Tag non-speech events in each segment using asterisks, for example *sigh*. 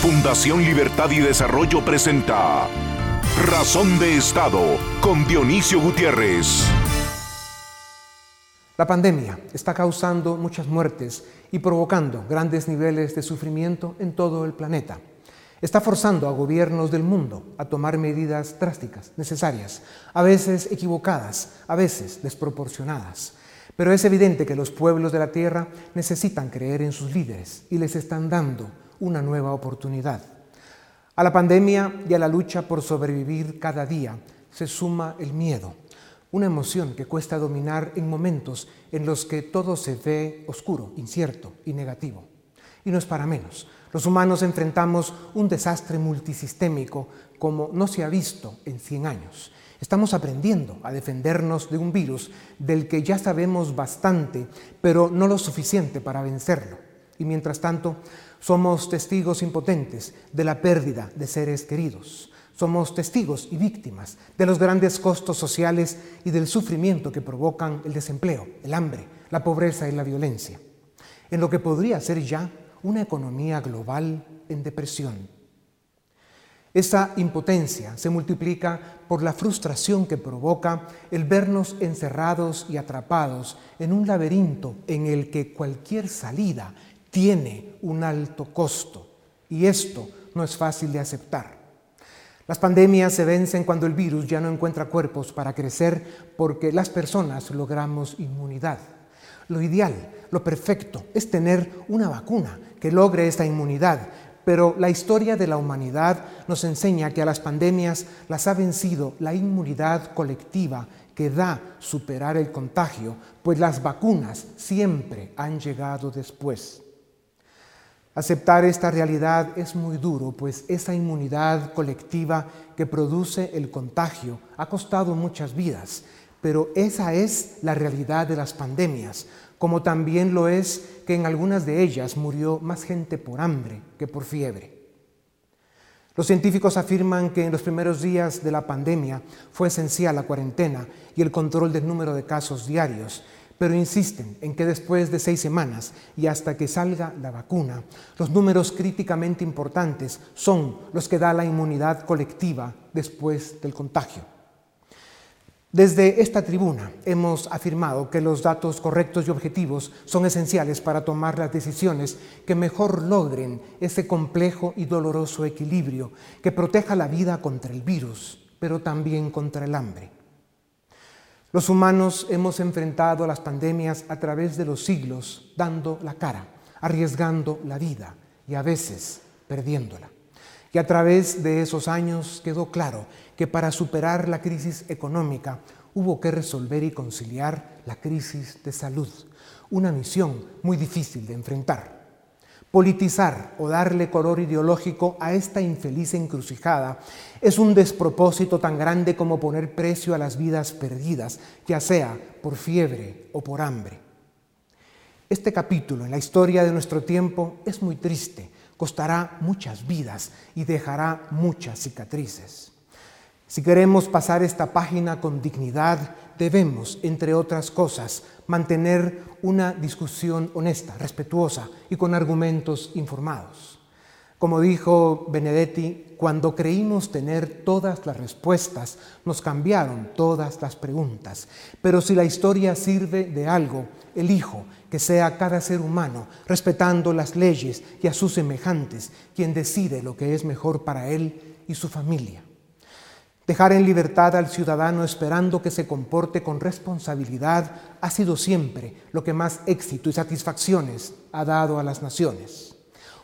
Fundación Libertad y Desarrollo presenta Razón de Estado con Dionisio Gutiérrez. La pandemia está causando muchas muertes y provocando grandes niveles de sufrimiento en todo el planeta. Está forzando a gobiernos del mundo a tomar medidas drásticas, necesarias, a veces equivocadas, a veces desproporcionadas. Pero es evidente que los pueblos de la tierra necesitan creer en sus líderes y les están dando una nueva oportunidad. A la pandemia y a la lucha por sobrevivir cada día se suma el miedo, una emoción que cuesta dominar en momentos en los que todo se ve oscuro, incierto y negativo. Y no es para menos. Los humanos enfrentamos un desastre multisistémico como no se ha visto en 100 años. Estamos aprendiendo a defendernos de un virus del que ya sabemos bastante, pero no lo suficiente para vencerlo. Y mientras tanto, somos testigos impotentes de la pérdida de seres queridos. Somos testigos y víctimas de los grandes costos sociales y del sufrimiento que provocan el desempleo, el hambre, la pobreza y la violencia. En lo que podría ser ya una economía global en depresión. Esa impotencia se multiplica por la frustración que provoca el vernos encerrados y atrapados en un laberinto en el que cualquier salida tiene un alto costo y esto no es fácil de aceptar. Las pandemias se vencen cuando el virus ya no encuentra cuerpos para crecer porque las personas logramos inmunidad. Lo ideal, lo perfecto, es tener una vacuna que logre esta inmunidad, pero la historia de la humanidad nos enseña que a las pandemias las ha vencido la inmunidad colectiva que da superar el contagio, pues las vacunas siempre han llegado después. Aceptar esta realidad es muy duro, pues esa inmunidad colectiva que produce el contagio ha costado muchas vidas, pero esa es la realidad de las pandemias, como también lo es que en algunas de ellas murió más gente por hambre que por fiebre. Los científicos afirman que en los primeros días de la pandemia fue esencial la cuarentena y el control del número de casos diarios, pero insisten en que después de seis semanas y hasta que salga la vacuna, los números críticamente importantes son los que da la inmunidad colectiva después del contagio. Desde esta tribuna hemos afirmado que los datos correctos y objetivos son esenciales para tomar las decisiones que mejor logren ese complejo y doloroso equilibrio que proteja la vida contra el virus, pero también contra el hambre. Los humanos hemos enfrentado las pandemias a través de los siglos, dando la cara, arriesgando la vida y a veces perdiéndola. Y a través de esos años quedó claro que para superar la crisis económica hubo que resolver y conciliar la crisis de salud, una misión muy difícil de enfrentar. Politizar o darle color ideológico a esta infeliz encrucijada es un despropósito tan grande como poner precio a las vidas perdidas, ya sea por fiebre o por hambre. Este capítulo en la historia de nuestro tiempo es muy triste, costará muchas vidas y dejará muchas cicatrices. Si queremos pasar esta página con dignidad, debemos, entre otras cosas, mantener una discusión honesta, respetuosa y con argumentos informados. Como dijo Benedetti, cuando creímos tener todas las respuestas, nos cambiaron todas las preguntas. Pero si la historia sirve de algo, elijo que sea cada ser humano, respetando las leyes y a sus semejantes, quien decide lo que es mejor para él y su familia. Dejar en libertad al ciudadano esperando que se comporte con responsabilidad ha sido siempre lo que más éxito y satisfacciones ha dado a las naciones.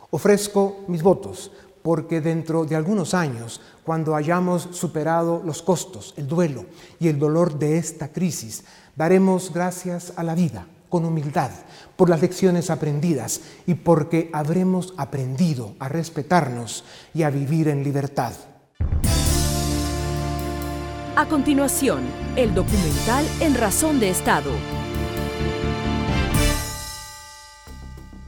Ofrezco mis votos porque dentro de algunos años, cuando hayamos superado los costos, el duelo y el dolor de esta crisis, daremos gracias a la vida con humildad por las lecciones aprendidas y porque habremos aprendido a respetarnos y a vivir en libertad. A continuación, el documental En Razón de Estado.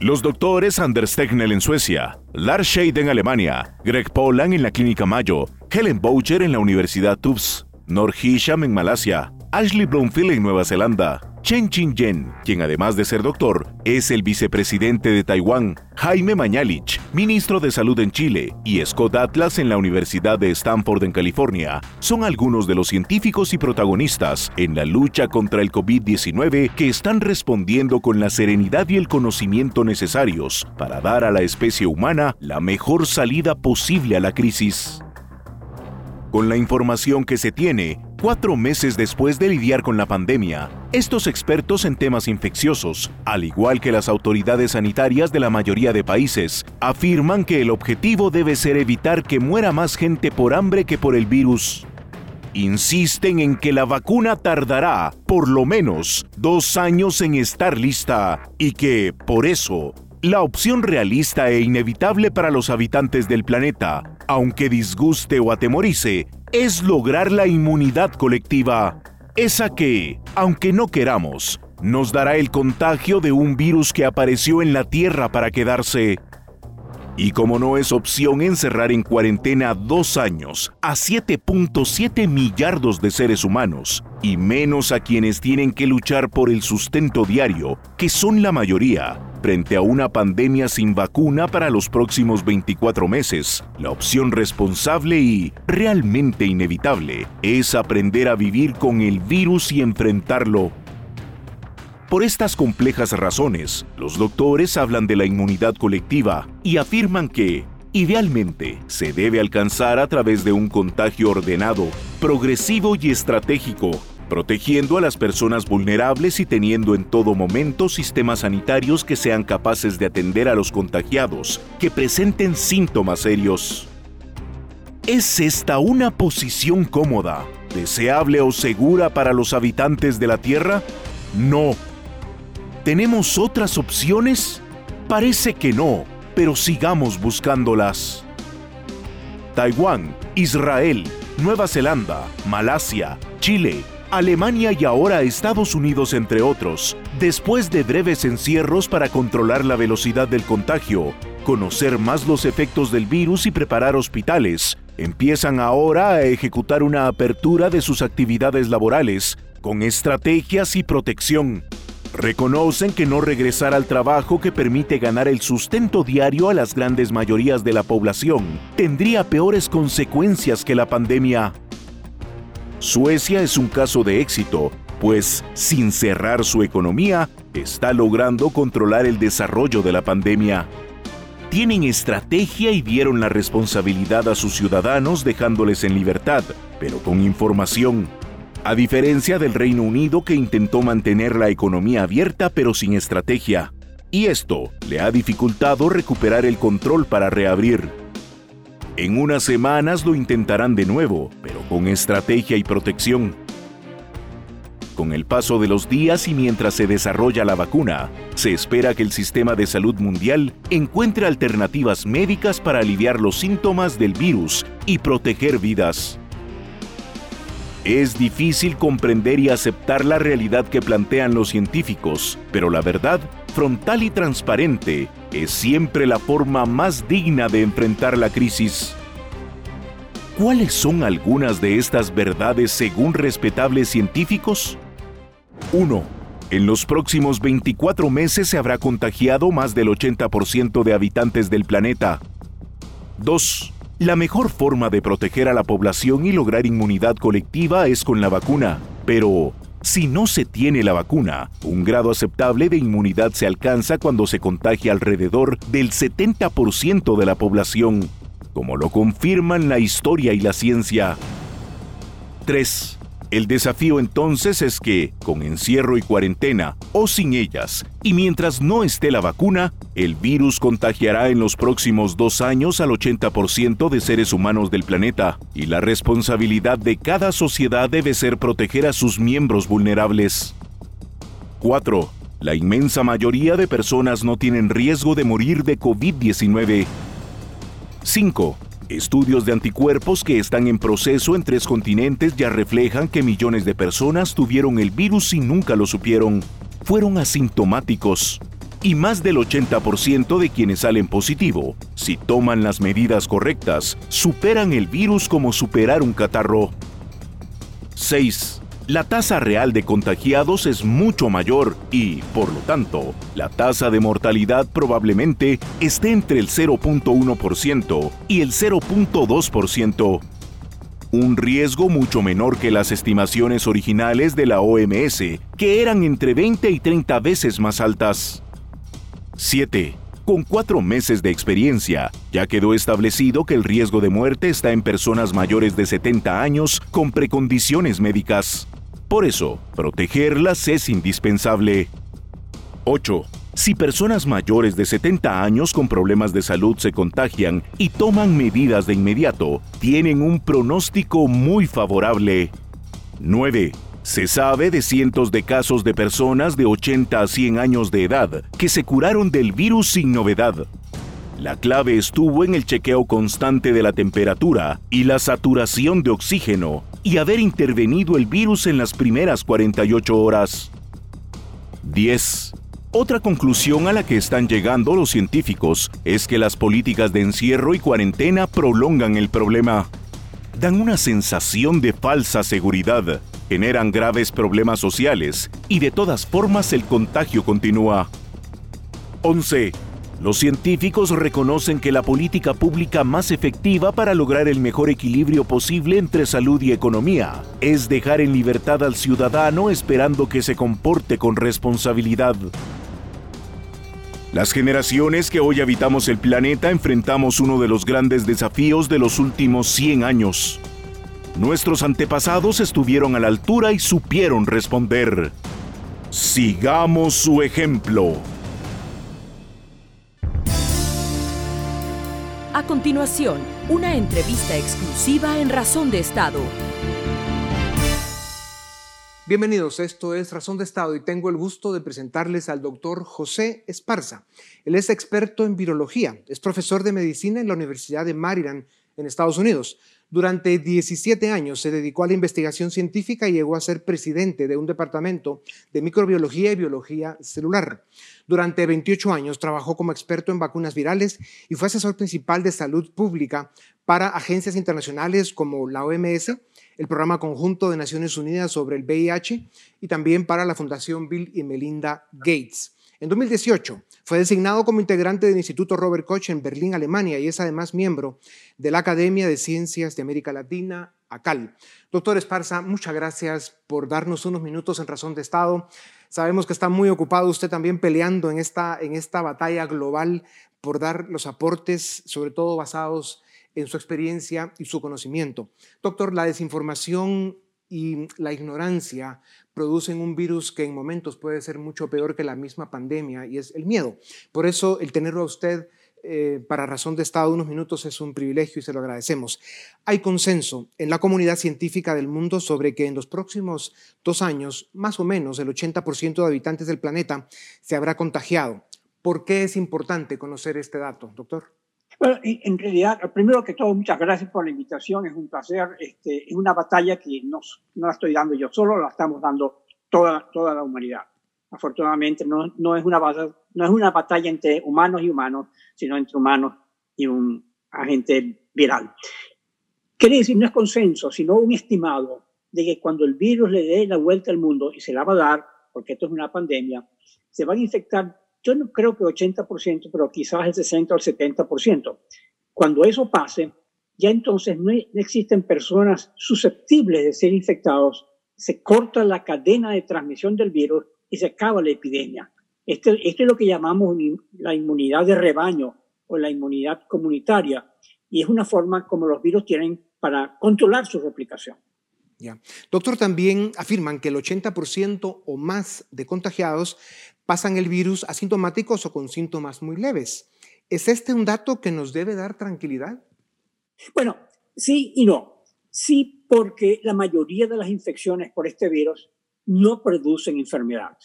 Los doctores Anders Tegnell en Suecia, Lars en Alemania, Greg Polan en la Clínica Mayo, Helen Boucher en la Universidad Tufts, Nor Hisham en Malasia, Ashley Bloomfield en Nueva Zelanda, Chen Ching-yen, quien además de ser doctor, es el vicepresidente de Taiwán, Jaime Mañalich, ministro de Salud en Chile, y Scott Atlas en la Universidad de Stanford en California, son algunos de los científicos y protagonistas en la lucha contra el COVID-19 que están respondiendo con la serenidad y el conocimiento necesarios para dar a la especie humana la mejor salida posible a la crisis. Con la información que se tiene, cuatro meses después de lidiar con la pandemia, estos expertos en temas infecciosos, al igual que las autoridades sanitarias de la mayoría de países, afirman que el objetivo debe ser evitar que muera más gente por hambre que por el virus. Insisten en que la vacuna tardará por lo menos dos años en estar lista y que, por eso, la opción realista e inevitable para los habitantes del planeta, aunque disguste o atemorice, es lograr la inmunidad colectiva. Esa que, aunque no queramos, nos dará el contagio de un virus que apareció en la Tierra para quedarse. Y como no es opción encerrar en cuarentena dos años a 7.7 millardos de seres humanos, y menos a quienes tienen que luchar por el sustento diario, que son la mayoría, Frente a una pandemia sin vacuna para los próximos 24 meses, la opción responsable y realmente inevitable es aprender a vivir con el virus y enfrentarlo. Por estas complejas razones, los doctores hablan de la inmunidad colectiva y afirman que, idealmente, se debe alcanzar a través de un contagio ordenado, progresivo y estratégico protegiendo a las personas vulnerables y teniendo en todo momento sistemas sanitarios que sean capaces de atender a los contagiados que presenten síntomas serios. ¿Es esta una posición cómoda, deseable o segura para los habitantes de la Tierra? No. ¿Tenemos otras opciones? Parece que no, pero sigamos buscándolas. Taiwán, Israel, Nueva Zelanda, Malasia, Chile, Alemania y ahora Estados Unidos entre otros, después de breves encierros para controlar la velocidad del contagio, conocer más los efectos del virus y preparar hospitales, empiezan ahora a ejecutar una apertura de sus actividades laborales, con estrategias y protección. Reconocen que no regresar al trabajo que permite ganar el sustento diario a las grandes mayorías de la población tendría peores consecuencias que la pandemia. Suecia es un caso de éxito, pues sin cerrar su economía, está logrando controlar el desarrollo de la pandemia. Tienen estrategia y dieron la responsabilidad a sus ciudadanos dejándoles en libertad, pero con información. A diferencia del Reino Unido que intentó mantener la economía abierta pero sin estrategia. Y esto le ha dificultado recuperar el control para reabrir. En unas semanas lo intentarán de nuevo, pero con estrategia y protección. Con el paso de los días y mientras se desarrolla la vacuna, se espera que el sistema de salud mundial encuentre alternativas médicas para aliviar los síntomas del virus y proteger vidas. Es difícil comprender y aceptar la realidad que plantean los científicos, pero la verdad, frontal y transparente, es siempre la forma más digna de enfrentar la crisis. ¿Cuáles son algunas de estas verdades según respetables científicos? 1. En los próximos 24 meses se habrá contagiado más del 80% de habitantes del planeta. 2. La mejor forma de proteger a la población y lograr inmunidad colectiva es con la vacuna, pero si no se tiene la vacuna, un grado aceptable de inmunidad se alcanza cuando se contagia alrededor del 70% de la población, como lo confirman la historia y la ciencia. 3. El desafío entonces es que, con encierro y cuarentena, o sin ellas, y mientras no esté la vacuna, el virus contagiará en los próximos dos años al 80% de seres humanos del planeta, y la responsabilidad de cada sociedad debe ser proteger a sus miembros vulnerables. 4. La inmensa mayoría de personas no tienen riesgo de morir de COVID-19. 5. Estudios de anticuerpos que están en proceso en tres continentes ya reflejan que millones de personas tuvieron el virus y nunca lo supieron. Fueron asintomáticos. Y más del 80% de quienes salen positivo, si toman las medidas correctas, superan el virus como superar un catarro. 6. La tasa real de contagiados es mucho mayor y, por lo tanto, la tasa de mortalidad probablemente esté entre el 0.1% y el 0.2%. Un riesgo mucho menor que las estimaciones originales de la OMS, que eran entre 20 y 30 veces más altas. 7. Con cuatro meses de experiencia, ya quedó establecido que el riesgo de muerte está en personas mayores de 70 años con precondiciones médicas. Por eso, protegerlas es indispensable. 8. Si personas mayores de 70 años con problemas de salud se contagian y toman medidas de inmediato, tienen un pronóstico muy favorable. 9. Se sabe de cientos de casos de personas de 80 a 100 años de edad que se curaron del virus sin novedad. La clave estuvo en el chequeo constante de la temperatura y la saturación de oxígeno y haber intervenido el virus en las primeras 48 horas. 10. Otra conclusión a la que están llegando los científicos es que las políticas de encierro y cuarentena prolongan el problema. Dan una sensación de falsa seguridad, generan graves problemas sociales y de todas formas el contagio continúa. 11. Los científicos reconocen que la política pública más efectiva para lograr el mejor equilibrio posible entre salud y economía es dejar en libertad al ciudadano esperando que se comporte con responsabilidad. Las generaciones que hoy habitamos el planeta enfrentamos uno de los grandes desafíos de los últimos 100 años. Nuestros antepasados estuvieron a la altura y supieron responder. Sigamos su ejemplo. A continuación, una entrevista exclusiva en Razón de Estado. Bienvenidos, esto es Razón de Estado y tengo el gusto de presentarles al doctor José Esparza. Él es experto en virología, es profesor de medicina en la Universidad de Maryland en Estados Unidos. Durante 17 años se dedicó a la investigación científica y llegó a ser presidente de un departamento de microbiología y biología celular. Durante 28 años trabajó como experto en vacunas virales y fue asesor principal de salud pública para agencias internacionales como la OMS, el Programa Conjunto de Naciones Unidas sobre el VIH y también para la Fundación Bill y Melinda Gates. En 2018 fue designado como integrante del Instituto Robert Koch en Berlín, Alemania, y es además miembro de la Academia de Ciencias de América Latina, ACAL. Doctor Esparza, muchas gracias por darnos unos minutos en Razón de Estado. Sabemos que está muy ocupado usted también peleando en esta, en esta batalla global por dar los aportes, sobre todo basados en su experiencia y su conocimiento. Doctor, la desinformación y la ignorancia producen un virus que en momentos puede ser mucho peor que la misma pandemia y es el miedo. Por eso el tenerlo a usted eh, para razón de Estado unos minutos es un privilegio y se lo agradecemos. Hay consenso en la comunidad científica del mundo sobre que en los próximos dos años, más o menos el 80% de habitantes del planeta se habrá contagiado. ¿Por qué es importante conocer este dato, doctor? Bueno, en realidad, primero que todo, muchas gracias por la invitación, es un placer. Este, es una batalla que no, no la estoy dando yo solo, la estamos dando toda, toda la humanidad. Afortunadamente, no, no, es una batalla, no es una batalla entre humanos y humanos, sino entre humanos y un agente viral. Quiere decir, no es consenso, sino un estimado de que cuando el virus le dé la vuelta al mundo, y se la va a dar, porque esto es una pandemia, se van a infectar yo no creo que 80%, pero quizás el 60 o el 70%. Cuando eso pase, ya entonces no, existen personas susceptibles de ser infectados, se corta la cadena de transmisión del virus y se acaba la epidemia. Esto, esto es lo que llamamos la inmunidad de rebaño o la inmunidad comunitaria y es una forma como los virus tienen para controlar su replicación. Ya. Doctor, también afirman que el 80% o más de contagiados pasan el virus asintomáticos o con síntomas muy leves. ¿Es este un dato que nos debe dar tranquilidad? Bueno, sí y no. Sí, porque la mayoría de las infecciones por este virus no producen enfermedad.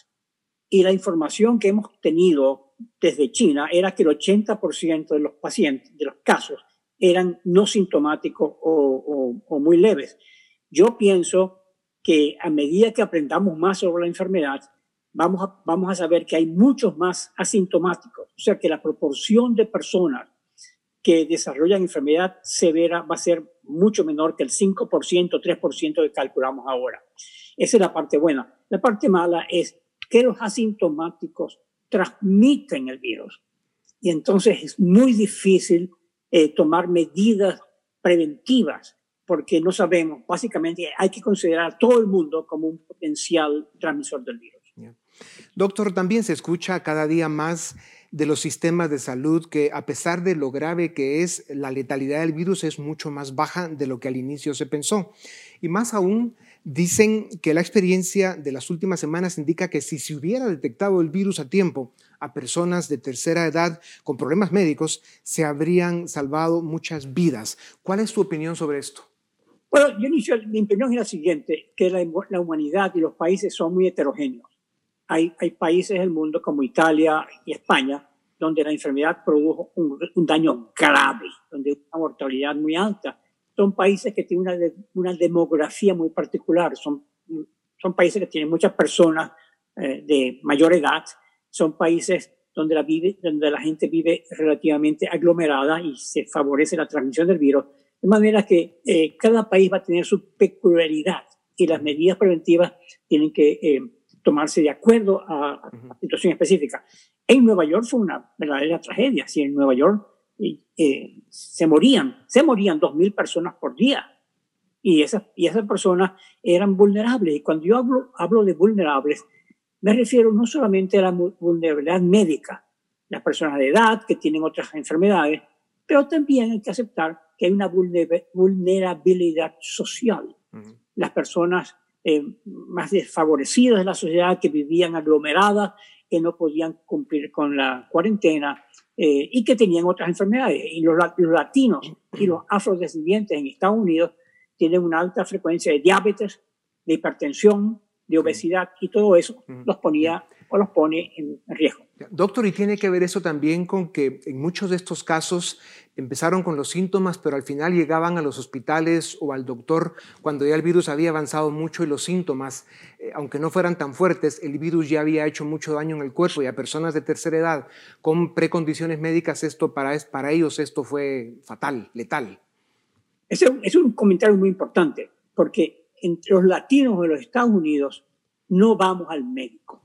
Y la información que hemos tenido desde China era que el 80% de los pacientes, de los casos, eran no sintomáticos o, muy leves. Yo pienso que a medida que aprendamos más sobre la enfermedad, vamos a, vamos a saber que hay muchos más asintomáticos, o sea que la proporción de personas que desarrollan enfermedad severa va a ser mucho menor que el 5%, 3% que calculamos ahora. Esa es la parte buena. La parte mala es que los asintomáticos transmiten el virus. Y entonces es muy difícil eh, tomar medidas preventivas porque no sabemos, básicamente hay que considerar a todo el mundo como un potencial transmisor del virus. Doctor, también se escucha cada día más de los sistemas de salud que a pesar de lo grave que es, la letalidad del virus es mucho más baja de lo que al inicio se pensó. Y más aún, dicen que la experiencia de las últimas semanas indica que si se hubiera detectado el virus a tiempo a personas de tercera edad con problemas médicos, se habrían salvado muchas vidas. ¿Cuál es tu opinión sobre esto? Bueno, yo inicio, mi opinión es la siguiente, que la, la humanidad y los países son muy heterogéneos hay, hay países del mundo como Italia y España donde la enfermedad produjo un, daño grave, donde hay una mortalidad muy alta. Son países que tienen una, una demografía muy particular, son, son países que tienen muchas personas eh, de mayor edad, son países donde la, vive, donde la gente vive relativamente aglomerada y se favorece la transmisión del virus. De manera que eh, cada país va a tener su peculiaridad y las medidas preventivas tienen que eh, tomarse de acuerdo a, la situación específica. En Nueva York fue una verdadera tragedia. Si en Nueva York eh, se morían, se morían 2.000 personas por día. Y esas, y esas personas eran vulnerables. Y cuando yo hablo, hablo de vulnerables, me refiero no solamente a la vulnerabilidad médica, las personas de edad que tienen otras enfermedades, pero también hay que aceptar que hay una vulnerabilidad social. Las personas eh, más desfavorecidos de la sociedad, que vivían aglomeradas, que no podían cumplir con la cuarentena eh, y que tenían otras enfermedades. Y los, latinos y los afrodescendientes en Estados Unidos tienen una alta frecuencia de diabetes, de hipertensión, de obesidad y todo eso los ponía o los pone en riesgo. Doctor, ¿y tiene que ver eso también con que en muchos de estos casos empezaron con los síntomas, pero al final llegaban a los hospitales o al doctor cuando ya el virus había avanzado mucho y los síntomas, eh, aunque no fueran tan fuertes, el virus ya había hecho mucho daño en el cuerpo y a personas de tercera edad con precondiciones médicas, esto para, para ellos esto fue fatal, letal. Ese es un comentario muy importante, porque entre los latinos de los Estados Unidos no vamos al médico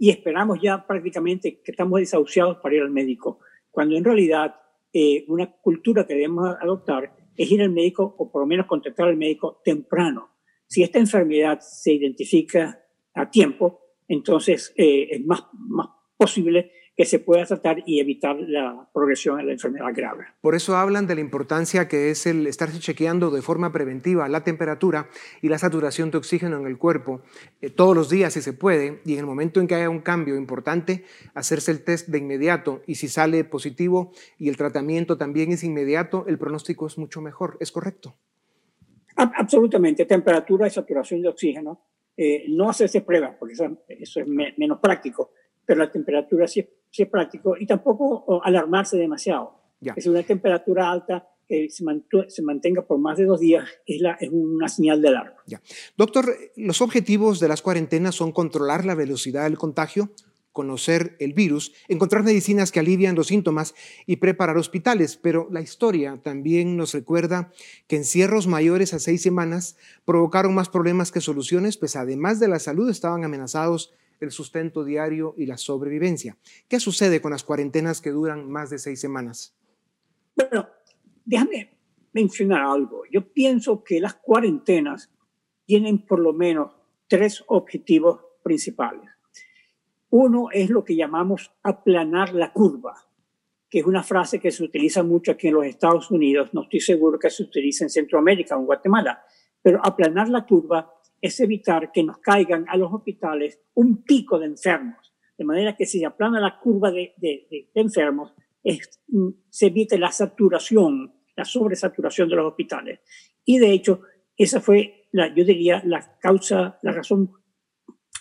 y esperamos ya prácticamente que estamos desahuciados para ir al médico, cuando en realidad eh, una cultura que debemos adoptar es ir al médico o por lo menos contactar al médico temprano. Si esta enfermedad se identifica a tiempo, entonces eh, es más, más posible que se pueda tratar y evitar la progresión de la enfermedad grave. Por eso hablan de la importancia que es el estarse chequeando de forma preventiva la temperatura y la saturación de oxígeno en el cuerpo eh, todos los días si se puede y en el momento en que haya un cambio importante hacerse el test de inmediato y si sale positivo y el tratamiento también es inmediato, el pronóstico es mucho mejor. ¿Es correcto? Absolutamente. Temperatura y saturación de oxígeno. Eh, no hacerse pruebas porque eso, es menos práctico, pero la temperatura sí es práctico, y tampoco alarmarse demasiado. Es una temperatura alta que se, se, mantenga por más de dos días es, la, es una señal de alarma. Ya. Doctor, los objetivos de las cuarentenas son controlar la velocidad del contagio, conocer el virus, encontrar medicinas que alivian los síntomas y preparar hospitales. Pero la historia también nos recuerda que encierros mayores a seis semanas provocaron más problemas que soluciones, pues además de la salud estaban amenazados el sustento diario y la sobrevivencia. ¿Qué sucede con las cuarentenas que duran más de seis semanas? Bueno, déjame mencionar algo. Yo pienso que las cuarentenas tienen por lo menos tres objetivos principales. Uno es lo que llamamos aplanar la curva, que es una frase que se utiliza mucho aquí en los Estados Unidos. No estoy seguro que se utilice en Centroamérica o en Guatemala, pero aplanar la curva es evitar que nos caigan a los hospitales un pico de enfermos. De manera que si se aplana la curva de, enfermos, mm, se evite la saturación, la sobresaturación de los hospitales. Y de hecho, esa fue, la, yo diría, la causa, la razón,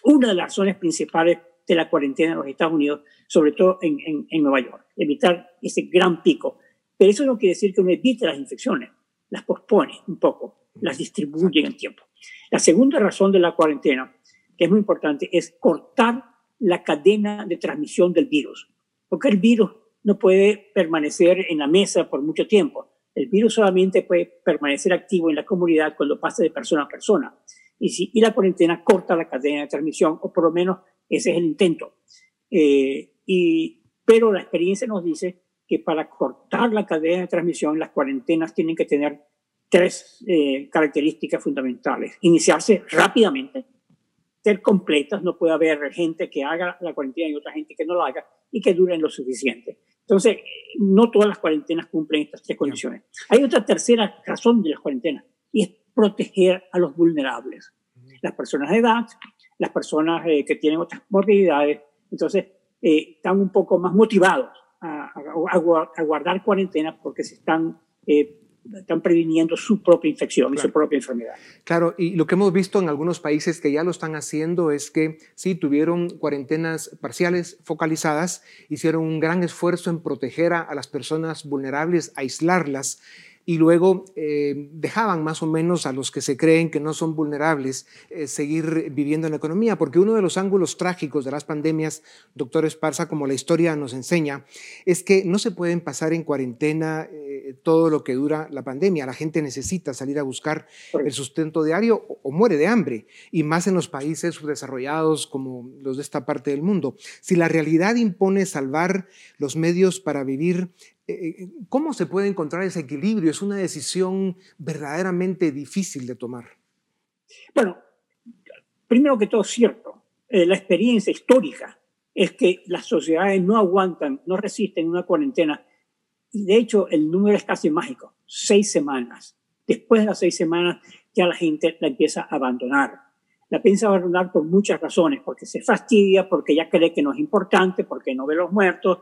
una de las razones principales de la cuarentena en los Estados Unidos, sobre todo en, en Nueva York, evitar ese gran pico. Pero eso no quiere decir que uno evite las infecciones, las pospone un poco, las distribuye en el tiempo. La segunda razón de la cuarentena, que es muy importante, es cortar la cadena de transmisión del virus, porque el virus no puede permanecer en la mesa por mucho tiempo. El virus solamente puede permanecer activo en la comunidad cuando pasa de persona a persona. y, la cuarentena corta la cadena de transmisión, o por lo menos ese es el intento. Eh, pero la experiencia nos dice que para cortar la cadena de transmisión, las cuarentenas tienen que tener tres eh, características fundamentales. Iniciarse rápidamente, ser completas, no puede haber gente que haga la cuarentena y otra gente que no la haga y que duren lo suficiente. Entonces, no todas las cuarentenas cumplen estas tres condiciones. Hay otra tercera razón de las cuarentenas y es proteger a los vulnerables. Las personas de edad, las personas eh, que tienen otras morbidades, entonces eh, están un poco más motivados a, a, guardar cuarentena porque se están eh, están previniendo su propia infección y su propia enfermedad. Claro, y lo que hemos visto en algunos países que ya lo están haciendo es que sí, tuvieron cuarentenas parciales focalizadas, hicieron un gran esfuerzo en proteger a, a las personas vulnerables, aislarlas y luego eh, dejaban más o menos a los que se creen que no son vulnerables eh, seguir viviendo en la economía, porque uno de los ángulos trágicos de las pandemias, doctor Esparza, como la historia nos enseña, es que no se pueden pasar en cuarentena eh, todo lo que dura la pandemia. La gente necesita salir a buscar el sustento diario o, o muere de hambre, y más en los países subdesarrollados como los de esta parte del mundo. Si la realidad impone salvar los medios para vivir ¿Cómo se puede encontrar ese equilibrio? Es una decisión verdaderamente difícil de tomar. Bueno, primero que todo, cierto. Eh, la experiencia histórica es que las sociedades no aguantan, no resisten una cuarentena. Y de hecho, el número es casi mágico. Seis semanas. Después de las seis semanas, ya la gente la empieza a abandonar. La piensa abandonar por muchas razones, porque se fastidia, porque ya cree que no es importante, porque no ve los muertos,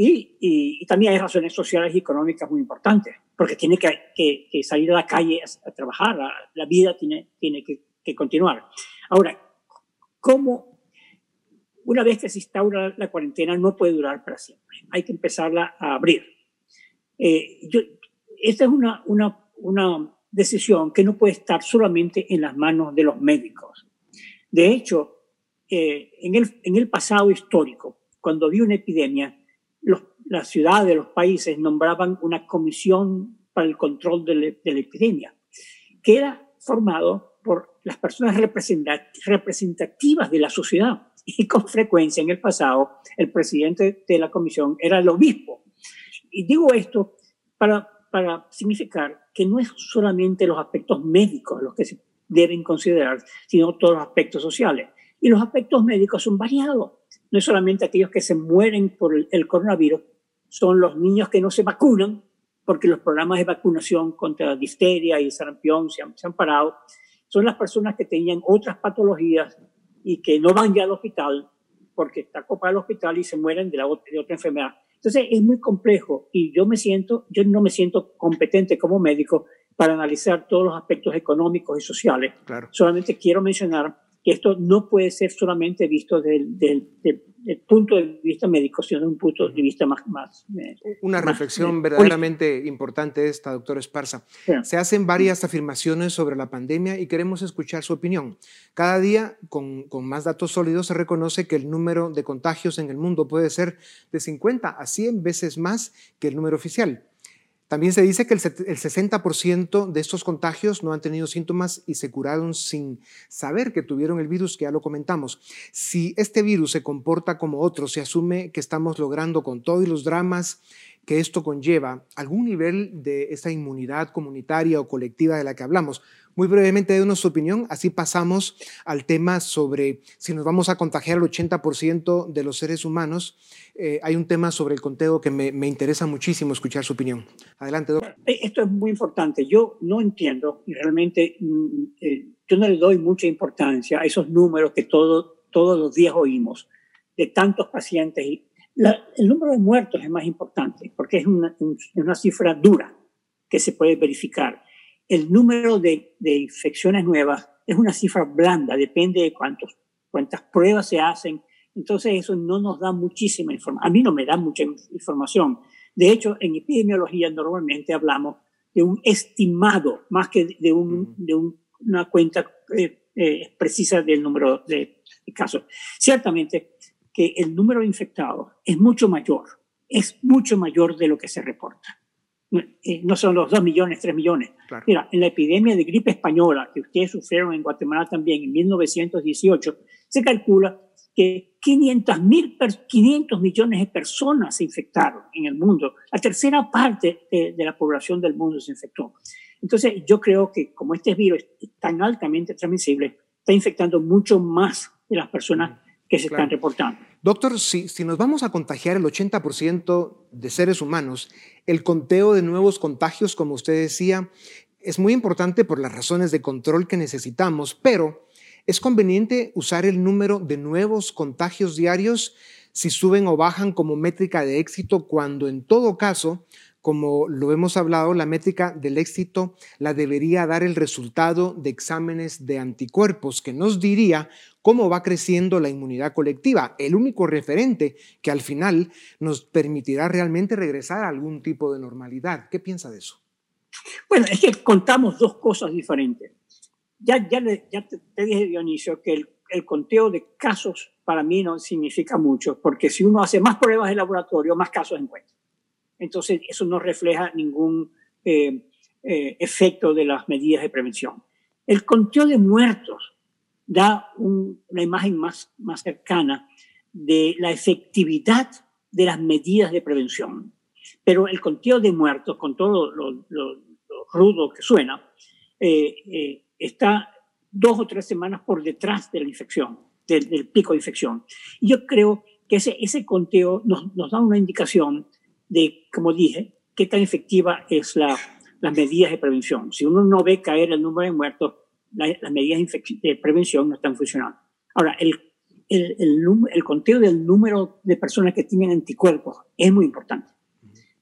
y, y, también hay razones sociales y económicas muy importantes, porque tiene que, que, salir a la calle a, trabajar, la, vida tiene, tiene que, que, continuar. Ahora, ¿cómo una vez que se instaura la cuarentena no puede durar para siempre? Hay que empezarla a abrir. Eh, yo, esta es una, una, una decisión que no puede estar solamente en las manos de los médicos. De hecho, eh, en, el, en el pasado histórico, cuando había una epidemia, los, las ciudades, los países nombraban una comisión para el control de, la epidemia, que era formado por las personas representativas de la sociedad. *laughs* Y con frecuencia en el pasado, el presidente de la comisión era el obispo. Y digo esto para, para significar que no es solamente los aspectos médicos los que se deben considerar, sino todos los aspectos sociales. Y los aspectos médicos son variados no es solamente aquellos que se mueren por el, coronavirus, son los niños que no se vacunan, porque los programas de vacunación contra difteria y sarampión se han, se han parado. Son las personas que tenían otras patologías y que no van ya al hospital porque está copado el hospital y se mueren de, la, de otra enfermedad. Entonces es muy complejo y yo me siento, yo no me siento competente como médico para analizar todos los aspectos económicos y sociales. Claro. Solamente quiero mencionar que esto no puede ser solamente visto desde el punto de vista médico, sino desde un punto de vista más... más eh, Una reflexión verdaderamente importante esta, doctor Esparza. Se hacen varias afirmaciones sobre la pandemia y queremos escuchar su opinión. Cada día, con, con más datos sólidos, se reconoce que el número de contagios en el mundo puede ser de 50 a 100 veces más que el número oficial. También se dice que el 60% de estos contagios no han tenido síntomas y se curaron sin saber que tuvieron el virus, que ya lo comentamos. Si este virus se comporta como otro, se asume que estamos logrando con todos los dramas que esto conlleva algún nivel de esa inmunidad comunitaria o colectiva de la que hablamos. Muy brevemente, denos su opinión, así pasamos al tema sobre si nos vamos a contagiar al 80% de los seres humanos. Eh, hay un tema sobre el conteo que me, me, interesa muchísimo escuchar su opinión. Adelante, doctor. Eh, esto es muy importante. Yo no entiendo y realmente mm, eh, yo no le doy mucha importancia a esos números que todo, todos los días oímos de tantos pacientes. Y el número de muertos es más importante porque es una, una cifra dura que se puede verificar el número de, infecciones nuevas es una cifra blanda, depende de cuántos, cuántas pruebas se hacen. Entonces eso no nos da muchísima información. A mí no me da mucha información. De hecho, en epidemiología normalmente hablamos de un estimado más que de, un, de una cuenta eh, eh, precisa del número de, de casos. Ciertamente que el número de infectados es mucho mayor, es mucho mayor de lo que se reporta. eh, no son los 2 millones, 3 millones. Mira, en la epidemia de gripe española que ustedes sufrieron en Guatemala también en 1918, se calcula que 500, mil, 500 millones de personas se infectaron en el mundo. La tercera parte de, de, la población del mundo se infectó. Entonces, yo creo que como este virus es tan altamente transmisible, está infectando mucho más de las personas que se están reportando. Doctor, si, nos vamos a contagiar el 80% de seres humanos, el conteo de nuevos contagios, como usted decía, es muy importante por las razones de control que necesitamos, pero es conveniente usar el número de nuevos contagios diarios si suben o bajan como métrica de éxito, cuando en todo caso como lo hemos hablado, la métrica del éxito la debería dar el resultado de exámenes de anticuerpos, que nos diría cómo va creciendo la inmunidad colectiva, el único referente que al final nos permitirá realmente regresar a algún tipo de normalidad. ¿Qué piensa de eso? Bueno, es que contamos dos cosas diferentes. Ya, ya, te, dije, Dionisio, que el, el conteo de casos para mí no significa mucho, porque si uno hace más pruebas de laboratorio, más casos encuentra entonces eso no refleja ningún eh, eh, efecto de las medidas de prevención. El conteo de muertos da una imagen más, más cercana de la efectividad de las medidas de prevención. Pero el conteo de muertos, con todo lo, rudo que suena, eh, está dos o tres semanas por detrás de la infección, del, pico de infección. Y yo creo que ese, ese conteo nos, nos da una indicación de, como dije, qué tan efectiva es la, las medidas de prevención. Si uno no ve caer el número de muertos, las medidas de prevención no están funcionando. Ahora, el, el, el, el, conteo del número de personas que tienen anticuerpos es muy importante,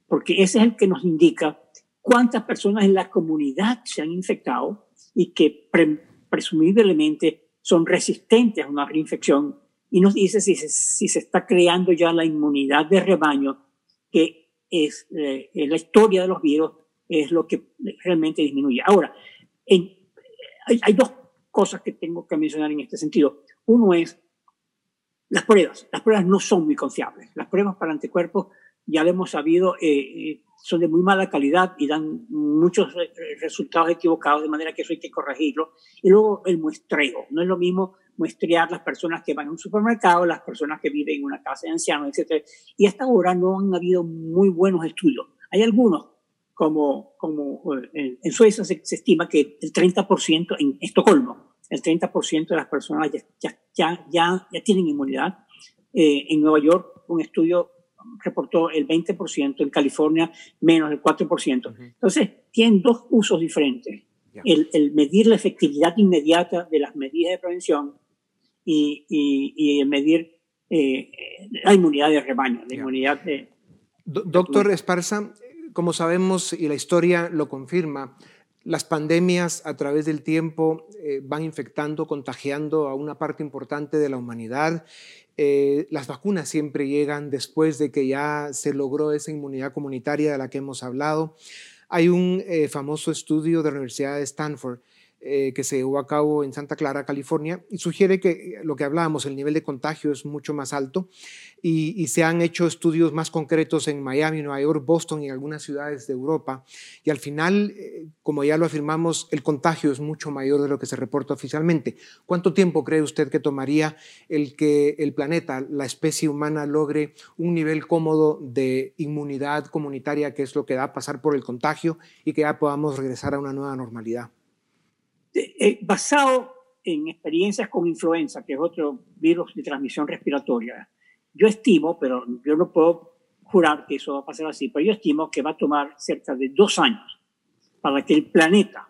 porque ese es el que nos indica cuántas personas en la comunidad se han infectado y que presumiblemente son resistentes a una reinfección y nos dice si se, si se está creando ya la inmunidad de rebaño que es eh, la historia de los virus, es lo que realmente disminuye. Ahora, hay, hay, dos cosas que tengo que mencionar en este sentido. Uno es las pruebas. Las pruebas no son muy confiables. Las pruebas para anticuerpos, ya lo hemos sabido, eh, eh, son de muy mala calidad y dan muchos resultados equivocados, de manera que eso hay que corregirlo. Y luego el muestreo. No es lo mismo muestrear las personas que van a un supermercado, las personas que viven en una casa de ancianos, etc. Y hasta ahora no han habido muy buenos estudios. Hay algunos, como, como eh, en Suecia se, estima que el 30% en Estocolmo, el 30% de las personas ya, ya, ya, ya, tienen inmunidad. Eh, en Nueva York, un estudio reportó el 20%, en California menos del 4%. Entonces, tienen dos usos diferentes. El, el, medir la efectividad inmediata de las medidas de prevención y, y, medir eh, la inmunidad de rebaño, la inmunidad de... Doctor Esparza, como sabemos y la historia lo confirma, las pandemias a través del tiempo eh, van infectando, contagiando a una parte importante de la humanidad. Eh, las vacunas siempre llegan después de que ya se logró esa inmunidad comunitaria de la que hemos hablado. Hay un famoso estudio de la Universidad de Stanford eh, que se llevó a cabo en Santa Clara, California, y sugiere que eh, lo que hablábamos, el nivel de contagio es mucho más alto y, se han hecho estudios más concretos en Miami, Nueva York, Boston y algunas ciudades de Europa. Y al final, eh, como ya lo afirmamos, el contagio es mucho mayor de lo que se reporta oficialmente. ¿Cuánto tiempo cree usted que tomaría el que el planeta, la especie humana, logre un nivel cómodo de inmunidad comunitaria, que es lo que da a pasar por el contagio y que ya podamos regresar a una nueva normalidad? Eh, basado en experiencias con influenza, que es otro virus de transmisión respiratoria, yo estimo, pero yo no puedo jurar que eso va a pasar así, pero yo estimo que va a tomar cerca de dos años para que el planeta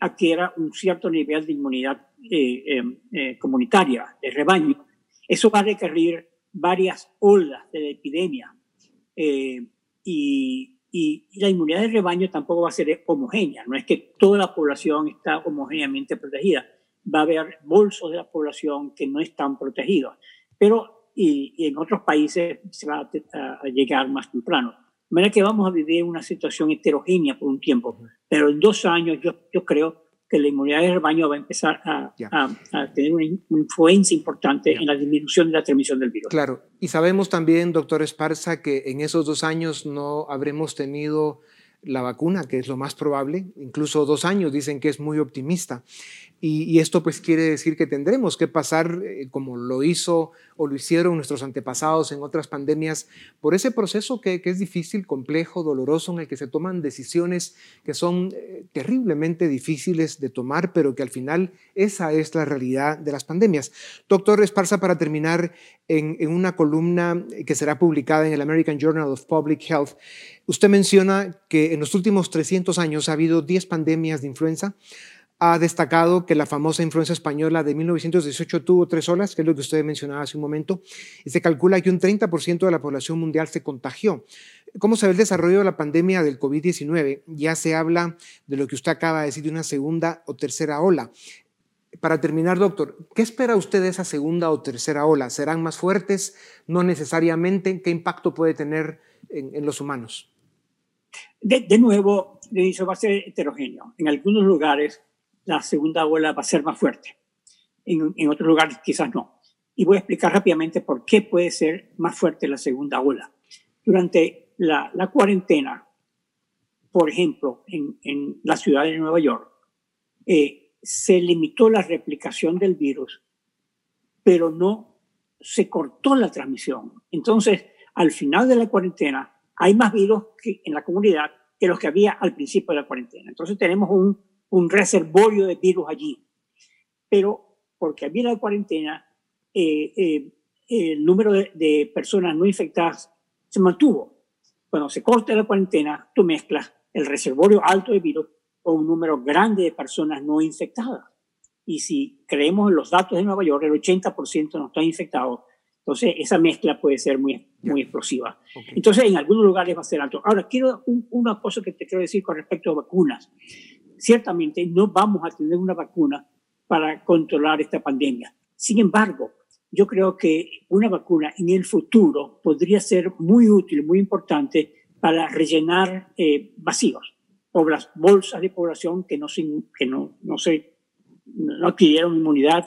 adquiera un cierto nivel de inmunidad eh, eh, comunitaria, de rebaño. Eso va a requerir varias olas de la epidemia y y, la inmunidad de rebaño tampoco va a ser homogénea, no es que toda la población está homogéneamente protegida, va a haber bolsos de la población que no están protegidos, pero y, en otros países se va a, llegar más temprano. De manera que vamos a vivir una situación heterogénea por un tiempo, pero en dos años yo, yo creo que la inmunidad de rebaño va a empezar a, a, tener una influencia importante en la disminución de la transmisión del virus. Claro, y sabemos también, doctor Esparza, que en esos dos años no habremos tenido la vacuna, que es lo más probable, incluso dos años dicen que es muy optimista. Y, esto pues quiere decir que tendremos que pasar, eh, como lo hizo o lo hicieron nuestros antepasados en otras pandemias, por ese proceso que, es difícil, complejo, doloroso, en el que se toman decisiones que son eh, terriblemente difíciles de tomar, pero que al final esa es la realidad de las pandemias. Doctor Esparza, para terminar, en, en una columna que será publicada en el American Journal of Public Health, usted menciona que en los últimos 300 años ha habido 10 pandemias de influenza ha destacado que la famosa influencia española de 1918 tuvo tres olas, que es lo que usted mencionaba hace un momento, y se calcula que un 30% de la población mundial se contagió. ¿Cómo se ve el desarrollo de la pandemia del COVID-19? Ya se habla de lo que usted acaba de decir, de una segunda o tercera ola. Para terminar, doctor, ¿qué espera usted de esa segunda o tercera ola? ¿Serán más fuertes? ¿No necesariamente? ¿Qué impacto puede tener en, los humanos? De, de nuevo, eso va a ser heterogéneo. En algunos lugares la segunda ola va a ser más fuerte. En, en, otros lugares quizás no. Y voy a explicar rápidamente por qué puede ser más fuerte la segunda ola. Durante la, cuarentena, por ejemplo, en, en, la ciudad de Nueva York, eh, se limitó la replicación del virus, pero no se cortó la transmisión. Entonces, al final de la cuarentena, hay más virus que, en la comunidad que los que había al principio de la cuarentena. Entonces, tenemos un un reservorio de virus allí. Pero porque había la cuarentena, eh, eh, el número de, personas no infectadas se mantuvo. Cuando se corta la cuarentena, tú mezclas el reservorio alto de virus con un número grande de personas no infectadas. Y si creemos en los datos de Nueva York, el 80% no está infectado. Entonces, esa mezcla puede ser muy, muy explosiva. Entonces, en algunos lugares va a ser alto. Ahora, quiero una cosa que te quiero decir con respecto a vacunas ciertamente no vamos a tener una vacuna para controlar esta pandemia. Sin embargo, yo creo que una vacuna en el futuro podría ser muy útil, muy importante para rellenar eh, vacíos o las bolsas de población que no, que no, no, se, no adquirieron inmunidad,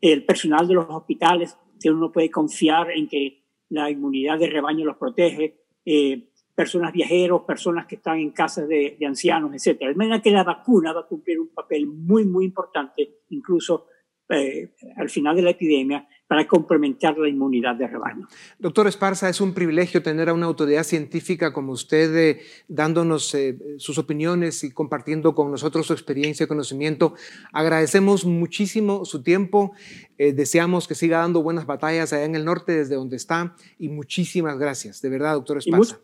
el personal de los hospitales, que uno puede confiar en que la inmunidad de rebaño los protege, eh, personas viajeros, personas que están en casas de, ancianos, etc. De manera que la vacuna va a cumplir un papel muy, muy importante, incluso eh, al final de la epidemia, para complementar la inmunidad de rebaño. Doctor Esparza, es un privilegio tener a una autoridad científica como usted eh, dándonos eh, sus opiniones y compartiendo con nosotros su experiencia y conocimiento. Agradecemos muchísimo su tiempo, deseamos que siga dando buenas batallas allá en el norte desde donde está y muchísimas gracias, de verdad, doctor Esparza.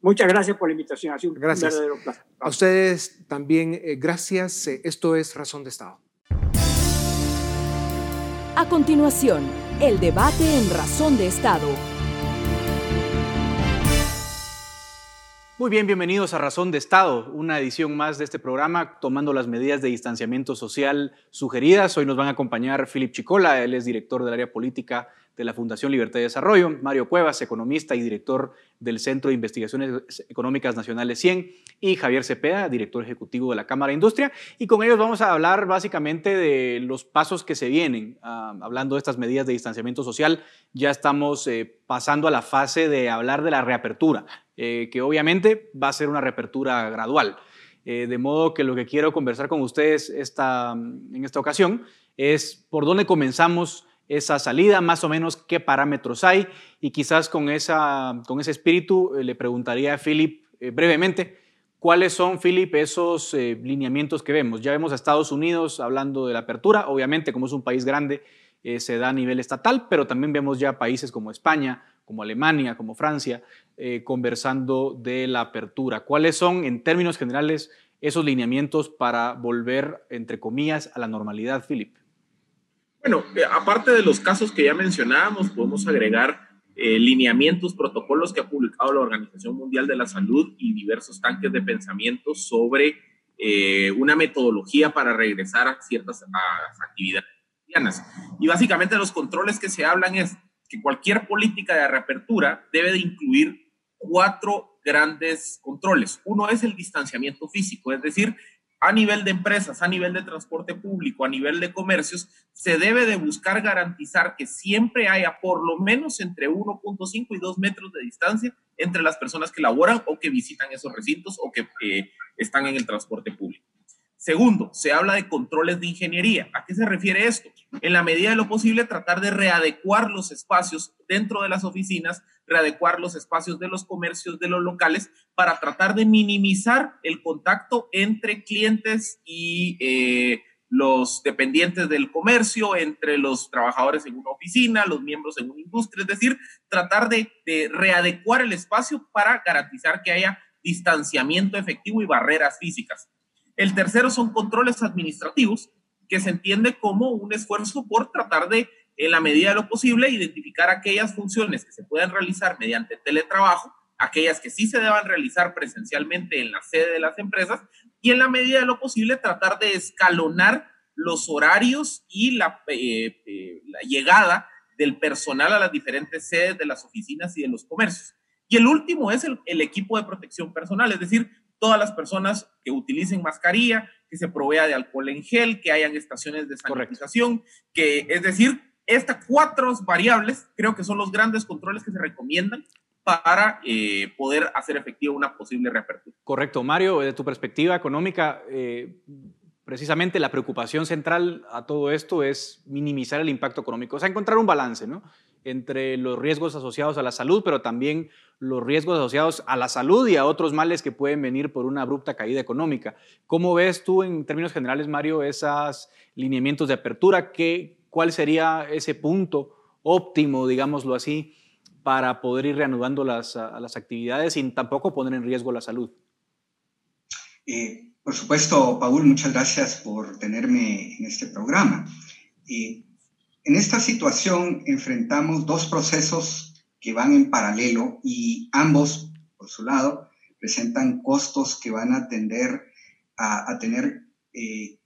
Muchas gracias por la invitación. Ha sido un gracias. verdadero placer. A ustedes también eh, gracias. Eh, esto es Razón de Estado. A continuación, el debate en Razón de Estado. Muy bien, bienvenidos a Razón de Estado, una edición más de este programa tomando las medidas de distanciamiento social sugeridas. Hoy nos van a acompañar Philip Chicola, él es director del área política de la Fundación Libertad y Desarrollo, Mario Cuevas, economista y director del Centro de Investigaciones Económicas Nacionales 100, y Javier Cepeda, director ejecutivo de la Cámara de Industria. Y con ellos vamos a hablar básicamente de los pasos que se vienen. Ah, hablando de estas medidas de distanciamiento social, ya estamos eh, pasando a la fase de hablar de la reapertura, eh, que obviamente va a ser una reapertura gradual. Eh, de modo que lo que quiero conversar con ustedes esta, en esta ocasión es por dónde comenzamos esa salida, más o menos qué parámetros hay y quizás con, esa, con ese espíritu eh, le preguntaría a Philip eh, brevemente cuáles son, Philip, esos eh, lineamientos que vemos. Ya vemos a Estados Unidos hablando de la apertura, obviamente como es un país grande se da a nivel estatal, pero también vemos ya países como España, como Alemania, como Francia, conversando de la apertura. ¿Cuáles son, en términos generales, esos lineamientos para volver, entre comillas, a la normalidad, Philip? Bueno, eh, aparte de los casos que ya mencionábamos, podemos agregar eh, lineamientos, protocolos que ha publicado la Organización Mundial de la Salud y diversos tanques de pensamiento sobre eh, una metodología para regresar a ciertas actividades cotidianas. Y básicamente los controles que se hablan es que cualquier política de reapertura debe de incluir cuatro grandes controles. Uno es el distanciamiento físico, es decir, a nivel de empresas, a nivel de transporte público, a nivel de comercios, se debe de buscar garantizar que siempre haya por lo menos entre 1.5 y 2 metros de distancia entre las personas que laboran o que visitan esos recintos o que eh, están en el transporte público. Segundo, se habla de controles de ingeniería. ¿A qué se refiere esto? En la medida de lo posible, tratar de readecuar los espacios dentro de las oficinas, readecuar los espacios de los comercios, de los locales, para tratar de minimizar el contacto entre clientes y eh, los dependientes del comercio, entre los trabajadores en una oficina, los miembros en una industria, es decir, tratar de, de readecuar el espacio para garantizar que haya distanciamiento efectivo y barreras físicas. El tercero son controles administrativos, que se entiende como un esfuerzo por tratar de, en la medida de lo posible, identificar aquellas funciones que se puedan realizar mediante teletrabajo, aquellas que sí se deban realizar presencialmente en la sede de las empresas y en la medida de lo posible tratar de escalonar los horarios y la, eh, eh, llegada del personal a las diferentes sedes de las oficinas y de los comercios. Y el último es el equipo de protección personal, es decir, todas las personas que utilicen mascarilla, que se provea de alcohol en gel, que hayan estaciones de sanitización, que es decir, estas cuatro variables creo que son los grandes controles que se recomiendan para eh, poder hacer efectiva una posible reapertura. Correcto. Mario, de tu perspectiva económica, eh, precisamente la preocupación central a todo esto es minimizar el impacto económico, o sea, encontrar un balance, ¿no? Entre los riesgos asociados a la salud, pero también los riesgos asociados a la salud y a otros males que pueden venir por una abrupta caída económica. ¿Cómo ves tú en términos generales, Mario, esos lineamientos de apertura? ¿Qué, ¿Cuál sería ese punto óptimo, digámoslo así, para poder ir reanudando las, las actividades sin tampoco poner en riesgo la salud? Eh, por supuesto, Paul, muchas gracias por tenerme en este programa. Eh, en esta situación enfrentamos dos procesos que van en paralelo y ambos, por su lado, presentan costos que van a tender a, tener eh,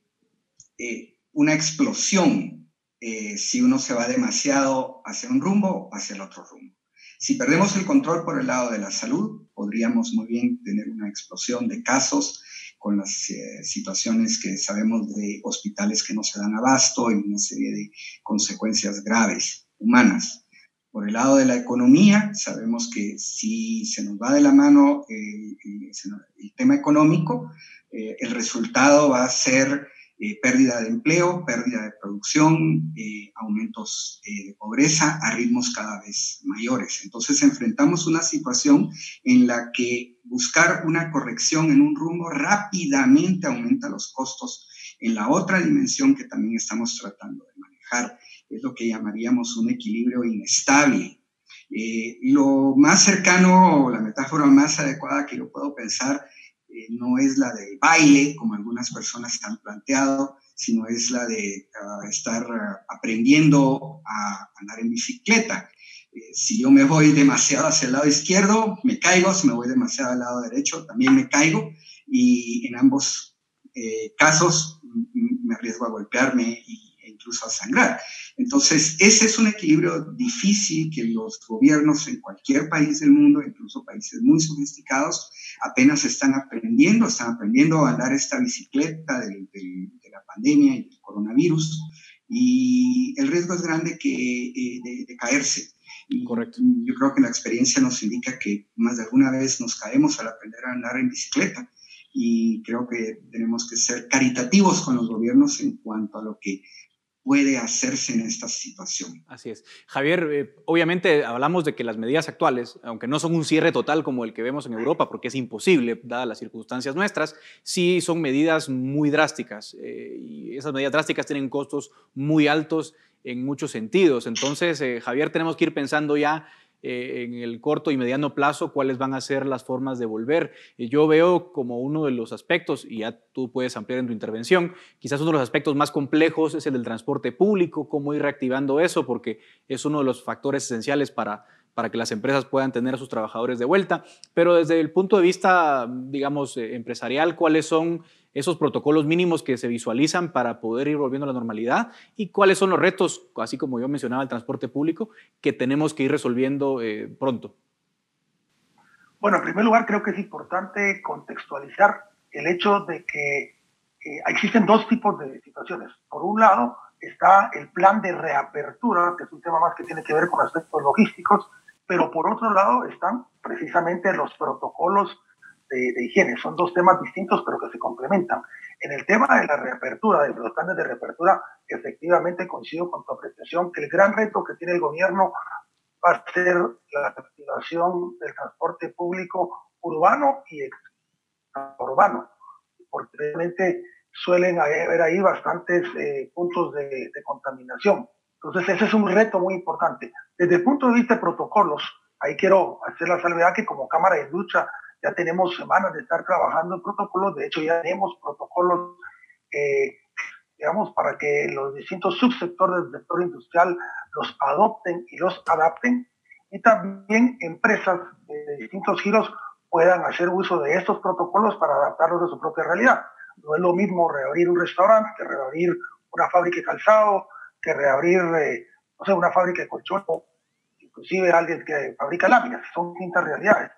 eh, una explosión eh, si uno se va demasiado hacia un rumbo o hacia el otro rumbo. Si perdemos el control por el lado de la salud, podríamos muy bien tener una explosión de casos con las eh, situaciones que sabemos de hospitales que no se dan abasto y una serie de consecuencias graves humanas. Por el lado de la economía, sabemos que si se nos va de la mano el, tema económico, eh, el resultado va a ser eh, pérdida de empleo, pérdida de producción, eh, aumentos eh, de pobreza a ritmos cada vez mayores. Entonces enfrentamos una situación en la que buscar una corrección en un rumbo rápidamente aumenta los costos en la otra dimensión que también estamos tratando de manejar. Es lo que llamaríamos un equilibrio inestable. lo más cercano, la metáfora más adecuada que yo puedo pensar eh, no es la de baile, como algunas personas han planteado, sino es la de ah, estar ah, aprendiendo a andar en bicicleta. Eh, si yo me voy demasiado hacia el lado izquierdo, me caigo, si me voy demasiado al lado derecho, también me caigo, y en ambos eh, casos me arriesgo a golpearme y incluso a sangrar. Entonces, ese es un equilibrio difícil que los gobiernos en cualquier país del mundo, incluso países muy sofisticados, apenas están aprendiendo, están aprendiendo a andar esta bicicleta de, la pandemia y del coronavirus. Y el riesgo es grande que, eh, de, caerse. Correcto. Yo creo que la experiencia nos indica que más de alguna vez nos caemos al aprender a andar en bicicleta y creo que tenemos que ser caritativos con los gobiernos en cuanto a lo que puede hacerse en esta situación. Así es. Javier, eh, obviamente hablamos de que las medidas actuales, aunque no son un cierre total como el que vemos en Europa, porque es imposible, dadas las circunstancias nuestras, sí son medidas muy drásticas. Eh, y esas medidas drásticas tienen costos muy altos en muchos sentidos. Entonces, eh, Javier, tenemos que ir pensando ya eh, en el corto y mediano plazo cuáles van a ser las formas de volver. yo veo como uno de los aspectos, y ya tú puedes ampliar en tu intervención, quizás uno de los aspectos más complejos es el del transporte público, cómo ir reactivando eso, porque es uno de los factores esenciales para para que las empresas puedan tener a sus trabajadores de vuelta. Pero desde el punto de vista, digamos, eh, empresarial, ¿cuáles son esos protocolos mínimos que se visualizan para poder ir volviendo a la normalidad y cuáles son los retos, así como yo mencionaba el transporte público, que tenemos que ir resolviendo eh, pronto. Bueno, en primer lugar creo que es importante contextualizar el hecho de que eh, existen dos tipos de situaciones. Por un lado, está el plan de reapertura, que es un tema más que tiene que ver con aspectos logísticos, pero por otro lado están precisamente los protocolos de, higiene. Son dos temas distintos, pero que se complementan. En el tema de la reapertura, de los planes de reapertura, efectivamente coincido con tu apreciación el gran reto que tiene el gobierno va a ser la activación del transporte público urbano y urbano, porque realmente suelen haber ahí bastantes eh, puntos de, de, contaminación. Entonces ese es un reto muy importante. Desde el punto de vista de protocolos, ahí quiero hacer la salvedad que como Cámara de Lucha ya tenemos semanas de estar trabajando en protocolos, de hecho ya tenemos protocolos, eh, digamos, para que los distintos subsectores del sector industrial los adopten y los adapten, y también empresas de distintos giros puedan hacer uso de estos protocolos para adaptarlos a su propia realidad. No es lo mismo reabrir un restaurante que reabrir una fábrica de calzado, que reabrir, eh, no sé, una fábrica de colchón, inclusive alguien que fabrica láminas, son distintas realidades.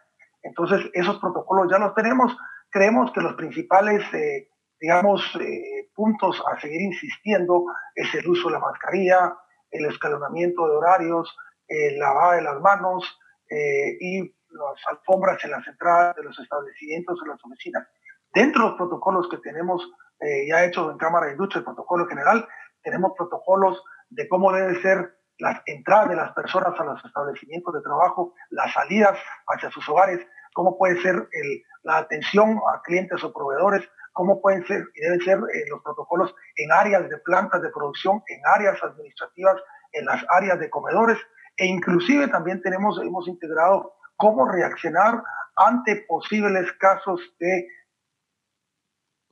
Entonces, esos protocolos ya los tenemos. Creemos que los principales, eh, digamos, eh, puntos a seguir insistiendo es el uso de la mascarilla, el escalonamiento de horarios, el lavado de las manos eh, y las alfombras en las entradas de los establecimientos, en las oficinas. Dentro de los protocolos que tenemos ya hechos en Cámara de Industria, el protocolo general, tenemos protocolos de cómo debe ser las entradas de las personas a los establecimientos de trabajo, las salidas hacia sus hogares, cómo puede ser la atención a clientes o proveedores, cómo pueden ser y deben ser eh, los protocolos en áreas de plantas de producción, en áreas administrativas, en las áreas de comedores, e inclusive también tenemos, hemos integrado cómo reaccionar ante posibles casos de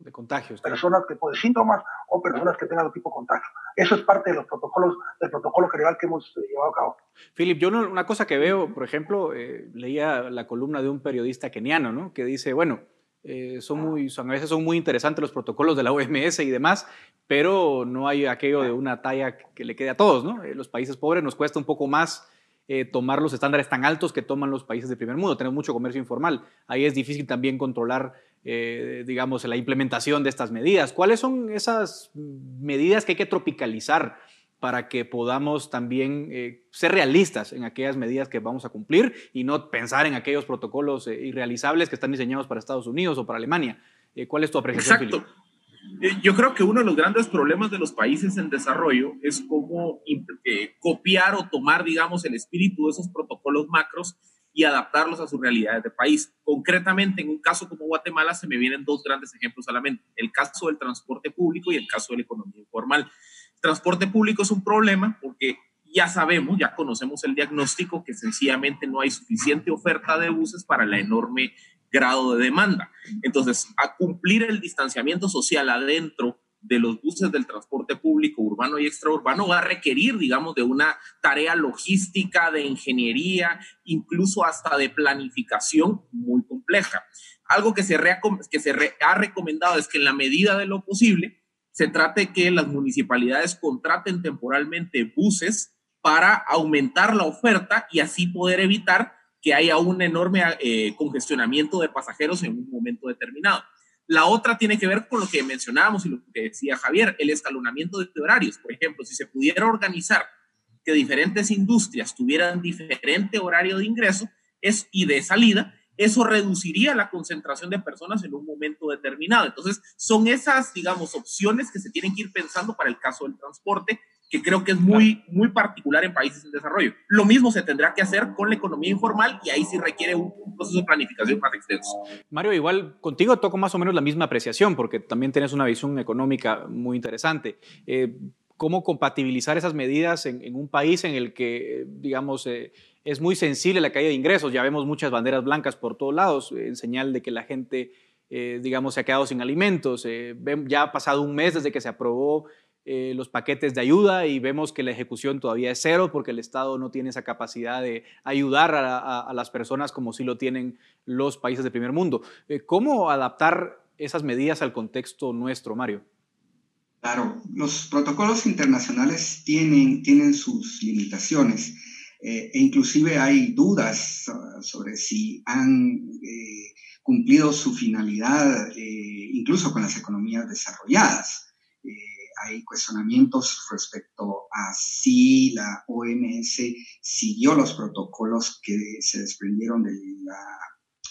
de contagios. Personas que pueden síntomas o personas que tengan tipo de contagio. Eso es parte de los protocolos, del protocolo general que hemos eh, llevado a cabo. Philip, yo no, una cosa que veo, por ejemplo, eh, leía la columna de un periodista keniano, ¿no? Que dice, bueno, eh, son muy, son, a veces son muy interesantes los protocolos de la OMS y demás, pero no hay aquello de una talla que le quede a todos, ¿no? los países pobres nos cuesta un poco más eh, tomar los estándares tan altos que toman los países de primer mundo. Tenemos mucho comercio informal. Ahí es difícil también controlar, eh, digamos, la implementación de estas medidas. ¿Cuáles son esas medidas que hay que tropicalizar para que podamos también eh, ser realistas en aquellas medidas que vamos a cumplir y no pensar en aquellos protocolos eh, irrealizables que están diseñados para Estados Unidos o para Alemania? Eh, ¿Cuál es tu apreciación, Exacto. Philip? Yo creo que uno de los grandes problemas de los países en desarrollo es cómo eh, copiar o tomar, digamos, el espíritu de esos protocolos macros y adaptarlos a sus realidades de país. Concretamente, en un caso como Guatemala se me vienen dos grandes ejemplos a la mente, el caso del transporte público y el caso de la economía informal. Transporte público es un problema porque ya sabemos, ya conocemos el diagnóstico que sencillamente no hay suficiente oferta de buses para la enorme grado de demanda. Entonces, a cumplir el distanciamiento social adentro de los buses del transporte público urbano y extraurbano va a requerir, digamos, de una tarea logística, de ingeniería, incluso hasta de planificación muy compleja. Algo que se, que se ha recomendado es que en la medida de lo posible se trate que las municipalidades contraten temporalmente buses para aumentar la oferta y así poder evitar que haya un enorme eh, congestionamiento de pasajeros en un momento determinado. La otra tiene que ver con lo que mencionábamos y lo que decía Javier, el escalonamiento de horarios. Por ejemplo, si se pudiera organizar que diferentes industrias tuvieran diferente horario de ingreso es, y de salida, eso reduciría la concentración de personas en un momento determinado. Entonces, son esas, digamos, opciones que se tienen que ir pensando para el caso del transporte que creo que es muy, muy particular en países en desarrollo. Lo mismo se tendrá que hacer con la economía informal y ahí sí requiere un, proceso de planificación más extenso. Mario, igual contigo toco más o menos la misma apreciación porque también tienes una visión económica muy interesante. Eh, ¿Cómo compatibilizar esas medidas en, un país en el que, digamos, eh, es muy sensible la caída de ingresos? Ya vemos muchas banderas blancas por todos lados en señal de que la gente... Eh, digamos, se ha quedado sin alimentos. Eh, ya ha pasado un mes desde que se aprobó eh, los paquetes de ayuda y vemos que la ejecución todavía es cero porque el Estado no tiene esa capacidad de ayudar a, las personas como sí lo tienen los países del primer mundo. Eh, ¿Cómo adaptar esas medidas al contexto nuestro, Mario? Claro, los protocolos internacionales tienen, tienen sus limitaciones. e inclusive hay dudas sobre si han cumplido su finalidad, incluso con las economías desarrolladas hay cuestionamientos respecto a si la OMS siguió los protocolos que se desprendieron de la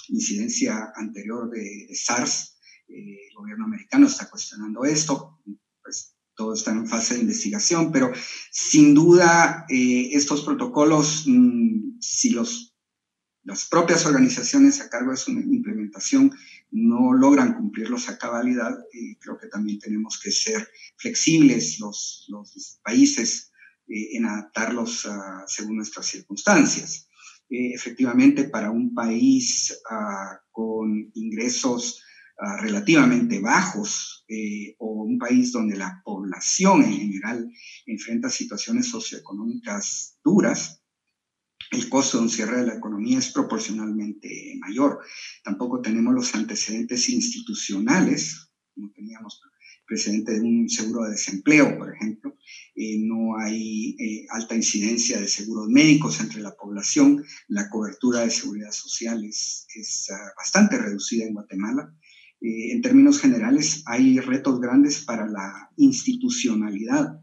incidencia anterior de, SARS. Eh, el gobierno americano está cuestionando esto, pues todo está en fase de investigación, pero sin duda eh, estos protocolos, mm, si los las propias organizaciones a cargo de su implementación no logran cumplirlos a cabalidad, y creo que también tenemos que ser flexibles los, países eh, en adaptarlos según nuestras circunstancias. Eh, efectivamente, para un país ah, con ingresos ah, relativamente bajos eh, o un país donde la población en general enfrenta situaciones socioeconómicas duras, el costo de un cierre de la economía es proporcionalmente mayor. Tampoco tenemos los antecedentes institucionales, como teníamos precedente de un seguro de desempleo, por ejemplo. Eh, no hay eh, alta incidencia de seguros médicos entre la población. La cobertura de seguridad social es, ah, bastante reducida en Guatemala. Eh, en términos generales, hay retos grandes para la institucionalidad.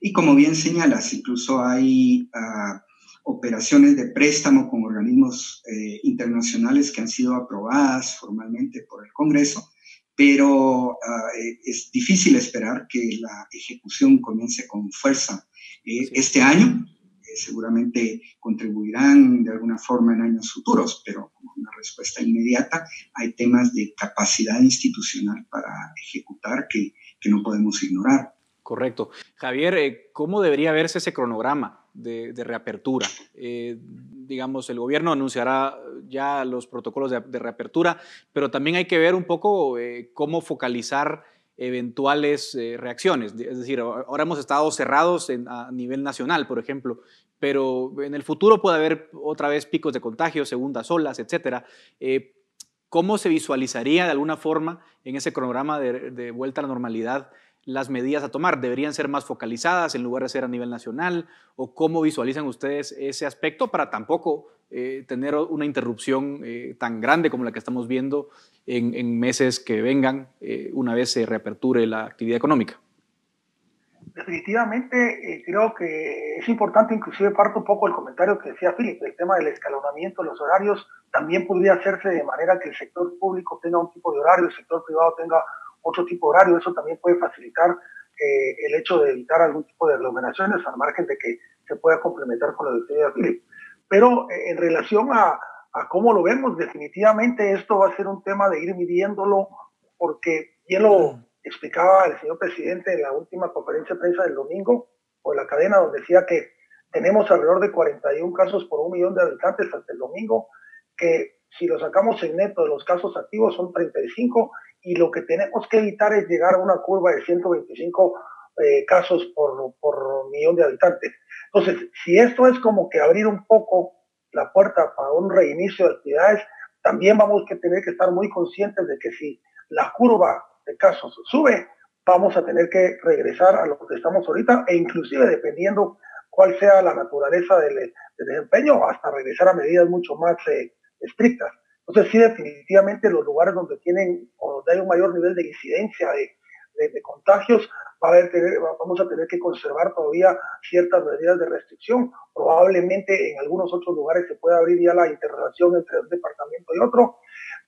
Y como bien señalas, incluso hay... Ah, operaciones de préstamo con organismos eh, internacionales que han sido aprobadas formalmente por el Congreso, pero ah, eh, es difícil esperar que la ejecución comience con fuerza eh, este año. seguramente contribuirán de alguna forma en años futuros, pero como una respuesta inmediata hay temas de capacidad institucional para ejecutar que, que no podemos ignorar. Correcto. Javier, ¿cómo debería verse ese cronograma? De, reapertura. Eh, digamos, el gobierno anunciará ya los protocolos de, reapertura, pero también hay que ver un poco eh, cómo focalizar eventuales eh, reacciones. Es decir, ahora hemos estado cerrados a nivel nacional, por ejemplo, pero en el futuro puede haber otra vez picos de contagio, segundas olas, etc. ¿Cómo se visualizaría de alguna forma en ese cronograma de vuelta a la normalidad las medidas a tomar? ¿Deberían ser más focalizadas en lugar de ser a nivel nacional? ¿O cómo visualizan ustedes ese aspecto para tampoco eh, tener una interrupción eh, tan grande como la que estamos viendo en, meses que vengan eh, una vez se reaperture la actividad económica? Definitivamente creo que es importante, inclusive parto un poco el comentario que decía Philip, el tema del escalonamiento, los horarios, también podría hacerse de manera que el sector público tenga un tipo de horario, el sector privado tenga otro tipo de horario. Eso también puede facilitar eh, el hecho de evitar algún tipo de aglomeraciones al margen de que se pueda complementar con la doctrina de Philip. Pero eh, en relación a, a, cómo lo vemos, definitivamente esto va a ser un tema de ir midiéndolo porque ya lo explicaba el señor presidente en la última conferencia de prensa del domingo o en la cadena donde decía que tenemos alrededor de 41 casos por un millón de habitantes hasta el domingo, que si lo sacamos en neto de los casos activos son 35 y lo que tenemos que evitar es llegar a una curva de 125 eh, casos por, por millón de habitantes. Entonces, si esto es como que abrir un poco la puerta para un reinicio de actividades, también vamos a tener que estar muy conscientes de que si la curva de casos sube, vamos a tener que regresar a lo que estamos ahorita e inclusive dependiendo cuál sea la naturaleza del, desempeño, hasta regresar a medidas mucho más eh, estrictas. Entonces, sí, definitivamente los lugares donde tienen o donde hay un mayor nivel de incidencia de, contagios, vamos a tener que conservar todavía ciertas medidas de restricción. Probablemente en algunos otros lugares se pueda abrir ya la interrelación entre un departamento y otro.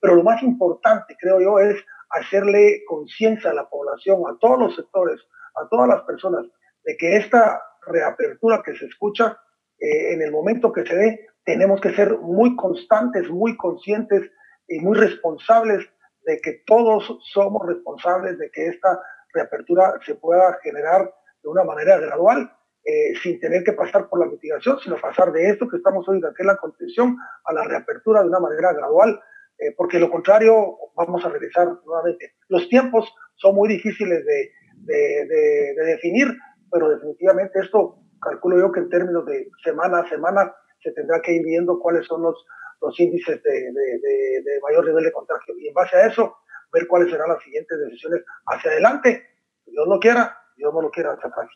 Pero lo más importante, creo yo, es hacerle conciencia a la población, a todos los sectores, a todas las personas, de que esta reapertura que se escucha eh, en el momento que se dé tenemos que ser muy constantes, muy conscientes y muy responsables de que todos somos responsables de que esta reapertura se pueda generar de una manera gradual, eh, sin tener que pasar por la mitigación, sino pasar de esto que estamos hoy, de la contención, a la reapertura de una manera gradual, eh, porque lo contrario vamos a regresar nuevamente. Los tiempos son muy difíciles de definir, pero definitivamente esto calculo yo que en términos de semana a semana se tendrá que ir viendo cuáles son los, los índices de, de, mayor nivel de contagio y en base a eso ver cuáles serán las siguientes decisiones hacia adelante. Dios no quiera, Dios no lo quiera hacia atrás.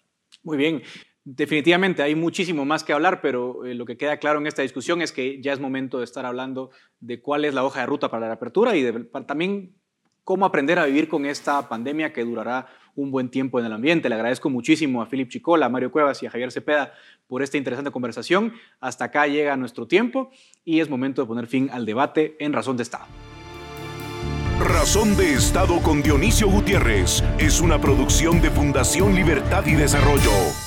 Muy bien. Definitivamente hay muchísimo más que hablar, pero eh, lo que queda claro en esta discusión es que ya es momento de estar hablando de cuál es la hoja de ruta para la apertura y de, también cómo aprender a vivir con esta pandemia que durará un buen tiempo en el ambiente. Le agradezco muchísimo a Philip Chicola, a Mario Cuevas y a Javier Cepeda por esta interesante conversación. Hasta acá llega nuestro tiempo y es momento de poner fin al debate en Razón de Estado. Razón de Estado con Dionisio Gutiérrez es una producción de Fundación Libertad y Desarrollo.